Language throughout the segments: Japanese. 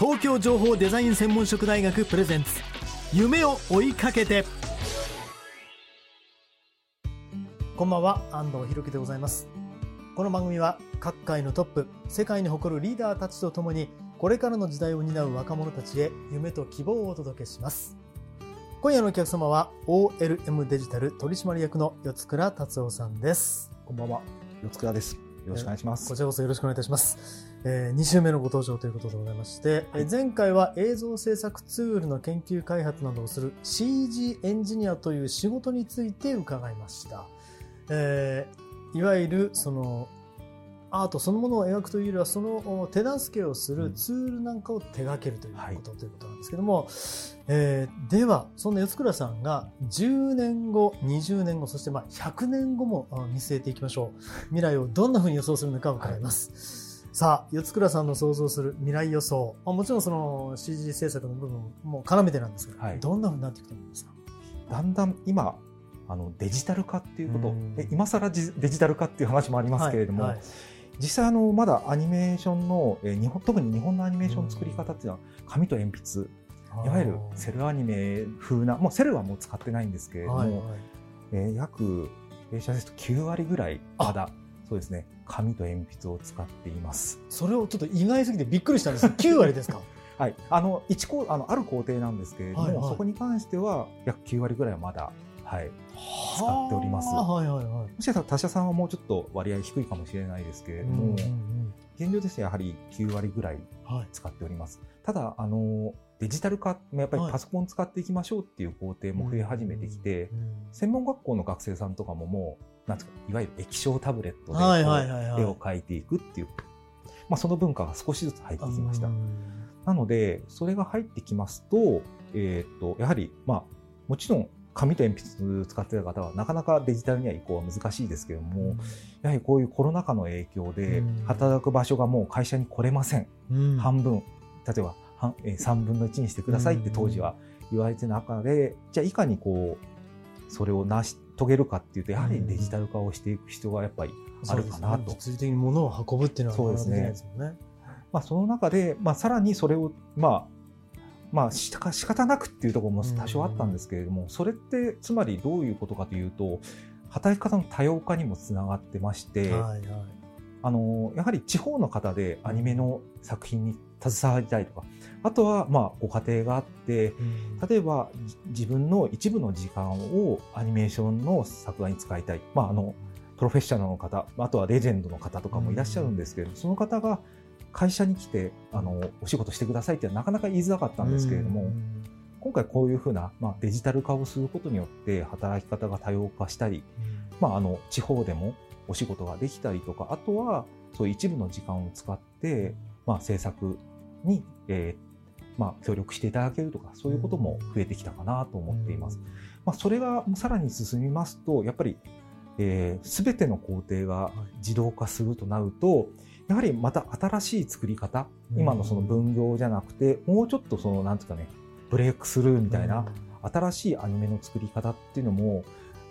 東京情報デザイン専門職大学プレゼンツ。夢を追いかけて。こんばんは安藤博樹でございます。この番組は各界のトップ世界に誇るリーダーたちとともにこれからの時代を担う若者たちへ夢と希望をお届けします。今夜のお客様は OLM デジタル取締役の四倉達夫さんです。こんばんは、四倉です。よろしくお願いします。こちらこそよろしくお願いいたします。えー、2週目のご登場ということでございまして、えー前回は映像制作ツールの研究開発などをする CG エンジニアという仕事について伺いました。えーいわゆるそのアートそのものを描くというよりはそのお手助けをするツールなんかを手掛けるということ、ということなんですけども、えーではそんな四倉さんが10年後20年後そしてまあ100年後もあ見据えていきましょう。未来をどんなふうに予想するのか伺います、さあ四倉さんの想像する未来予想。まあもちろんその CG 制作の部分も絡めてなんですけど、はい。どんなふうになっていくと思いますか？だんだん今、あのデジタル化っていうこと。うん、え今更じデジタル化っていう話もありますけれども、はいはい実際あのまだアニメーションの、えー日本特に日本のアニメーションの作り方っていうのは紙と鉛筆。いわゆるセルアニメ風なもうセルはもう使ってないんですけれども、はいはい。えー約弊社ですと9割ぐらいまだそうですね紙と鉛筆を使っています。それをちょっと意外すぎてびっくりしたんです。9割ですか？はい、あの一工あのある工程なんですけれども、はいはい。そこに関しては約9割ぐらいはまだ、はい、使っております。はいはいはい。もしかしたら他社さんはもうちょっと割合低いかもしれないですけれども、うんうんうん。現状ですねやはり9割ぐらいはい。使っております。ただあのデジタル化やっぱりはい。パソコン使っていきましょうっていう工程も増え始めてきて、専門学校の学生さんとかももうなんですかいわゆる液晶タブレットで絵を描いていくっていう、まあ、その文化が少しずつ入ってきました。う。んなので、それが入ってきますと、えっ、と、やはり、まあ、もちろん、紙と鉛筆使っている方は、なかなかデジタルには移行は難しいですけれども、やはりこういうコロナ禍の影響でうん、働く場所がもう会社に来れません。うん。半分、例えば、半えー3分の1にしてくださいって当時は言われてる中で、じゃあいかにこう、それを成し遂げるかっていうと、やはりデジタル化をしていく必要がやっぱりあるかなと。物理的に物を運ぶっていうのはそうですね。まあ、その中で、まあ、さらにそれを、まあ、まあ、しか仕方なくっていうところも多少あったんですけれども、それってつまりどういうことかというと、働き方の多様化にもつながってまして、はいはい。あの、やはり地方の方でアニメの作品に携わりたいとか、あとは、まあ、ご家庭があって、例えばじ自分の一部の時間をアニメーションの作画に使いたい。まあ、あの、プロフェッショナルの方、あとはレジェンドの方とかもいらっしゃるんですけれども、その方が会社に来て、あの、お仕事してくださいってなかなか言いづらかったんですけれども、うん。今回こういうふうな、まあ、デジタル化をすることによって働き方が多様化したり、まあ、あの、地方でもお仕事ができたりとか、あとは、そういう一部の時間を使って、まあ、制作に、えーまあ、協力していただけるとか、そういうことも増えてきたかなと思っています。まあ、それがさらに進みますと、やっぱり、えー、全ての工程が自動化するとなると、やはりまた新しい作り方、今のその分業じゃなくて、もうちょっとその、なんていうかね、ブレイクスルーみたいな、新しいアニメの作り方っていうのも、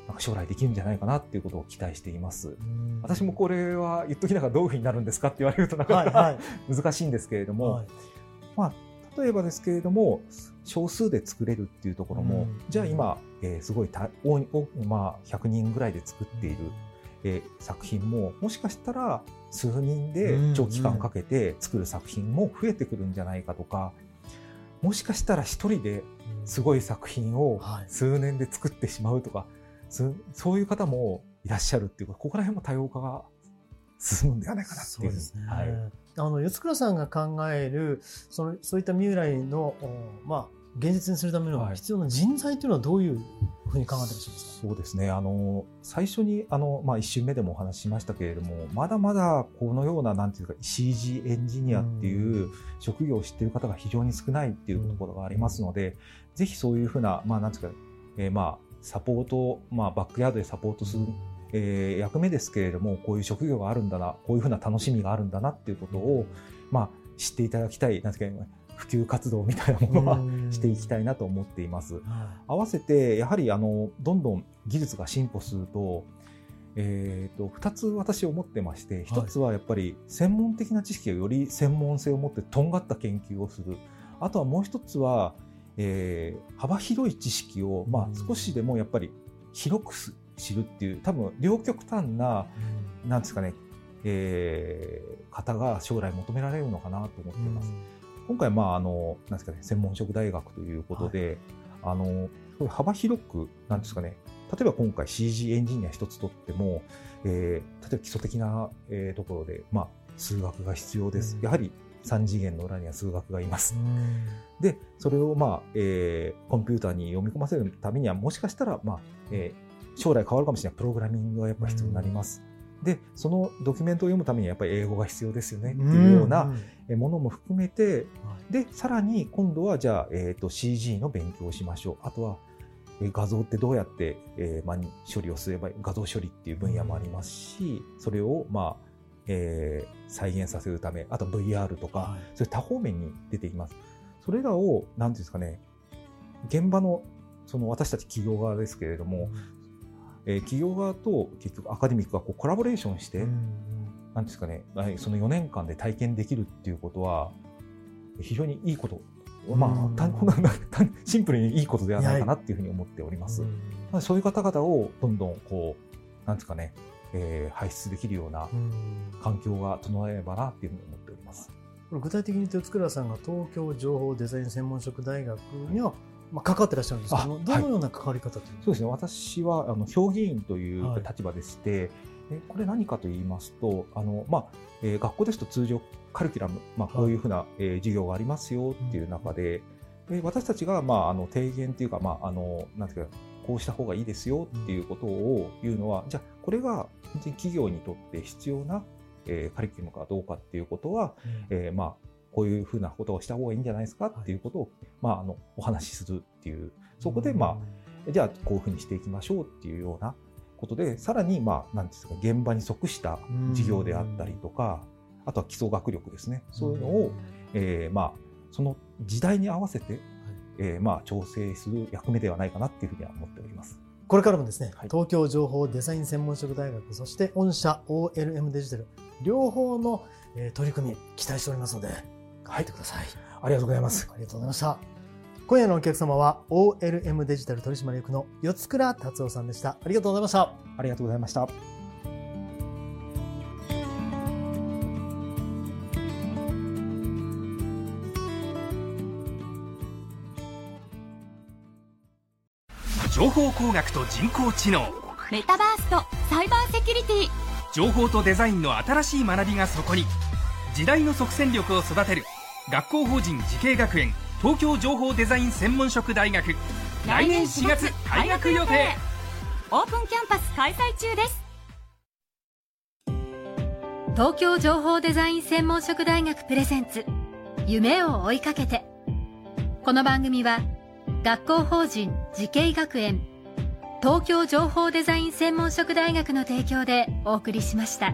なんか将来できるんじゃないかなっていうことを期待しています。うん。私もこれは言っときながらどういうふうになるんですかって言われるとなかなか。難しいんですけれども、はい。まあ、例えばですけれども、少数で作れるっていうところも、うん。じゃあ今、えーすごいたまあ、100人ぐらいで作っている、えー作品も、もしかしたら数人で長期間かけて作る作品も増えてくるんじゃないかとか、もしかしたら一人ですごい作品をはい数年で作ってしまうとか、すそういう方もいらっしゃるっていうか、ここら辺も多様化が進むんではないかなっていうですね。はい。あの、四倉さんが考える、その、そういった未来の、おまあ、現実にするためのはい。必要な人材というのはどういうふうに考えてらっしますか？そうですね。あの、最初に、あの、まあ、一瞬目でもお話ししましたけれども、まだまだこのような、なんていうか、CG エンジニアっていう職業を知っている方が非常に少ないっていうところがありますので、ぜひそういうふうな、まあ、なんていうか、えーまあ、サポート、まあ、バックヤードでサポートする、えー役目ですけれども、こういう職業があるんだな、こういうふうな楽しみがあるんだなっていうことを、まあ、知っていただきたい、なんていうか、普及活動みたいなものはうんしていきたいなと思っています。は合わせて、やはりあの、どんどん技術が進歩すると、えっ、と、二つ私思ってまして、一つはやっぱり専門的な知識をより専門性を持ってとんがった研究をする。あとはもう一つは、えー幅広い知識を、まうんあ少しでもやっぱり広くす知るっていう、多分両極端な、いなんですかね、えー方が将来求められるのかなと思っています。今回、まあ、あの、なんですかね、専門職大学ということで、あの、すごい幅広く、なんですかね、例えば今回 CG エンジニア一つとっても、えー例えば基礎的な、えーところで、まあ、数学が必要です。うんやはり3次元の裏には数学がいます。うんで、それを、まあ、えーコンピューターに読み込ませるためには、もしかしたら、まあ、えー将来変わるかもしれないプログラミングがやっぱ必要になります。で、そのドキュメントを読むためにはやっぱり英語が必要ですよねっていうような、ものも含めて、はい。で、さらに今度はじゃあ、えっ、と CG の勉強をしましょう。あとは、えー画像ってどうやって、えーまあ、処理をすればいい画像処理っていう分野もありますし、それを、まあ、えー再現させるため、あと VR とか、はい。そういう多方面に出ていきます。それらを、なんていうんですかね、現場の、その私たち企業側ですけれども、えー企業側と結局アカデミックがこうコラボレーションして、うんなんですかね、はいその4年間で体験できるっていうことは、非常にいいこと、まうんあ、シンプルにいいことではないかなっていうふうに思っております。そういう方々をどんどんこう、なんですかね、えー輩出できるようなうん。環境が整えればなっていうふうに思っております。具体的に言うと、塚田さんが東京情報デザイン専門職大学には、まあ、関わってらっしゃるんですけどどのような関わり方といそうですね、私はあの評議員というはい。立場でして、えこれ何かと言いますと、あのまあえー学校ですと通常カリキュラム、まあ、こういうふうな、えー授業がありますよっていう中で、で私たちが、まあ、あの提言っていうか、まあ、あのなんていうかこうした方がいいですよっていうことを言うのは、じゃあこれが本当に企業にとって必要な、えーカリキュラムかどうかっていうことは、えーまあ、こういうふうなことをした方がいいんじゃないですか？っていうことを、まあ、あのお話しするっていうそこで、まあ、じゃあこういうふうにしていきましょうっていうようなことで、さらに、まあ、なんていうんですか、現場に即した事業であったりとか、あとは基礎学力ですね。そういうのを、えーまあ、その時代に合わせて、えーまあ、調整する役目ではないかなっていうふうには思っております。これからもですね、はい。東京情報デザイン専門職大学、そして御社 OLM デジタル、両方の、えー取り組み、期待しておりますので、入ってください。ありがとうございます。ありがとうございました。今夜のお客様は OLM デジタル取締役の四倉達夫さんでした。ありがとうございました。ありがとうございました。情報工学と人工知能メタバースとサイバーセキュリティ情報とデザインの新しい学びがそこに時代の即戦力を育てる学校法人慈恵学園東京情報デザイン専門職大学。来年4月開学予定。オープンキャンパス開催中です。東京情報デザイン専門職大学プレゼンツ夢を追いかけて。この番組は学校法人慈恵学園東京情報デザイン専門職大学の提供でお送りしました。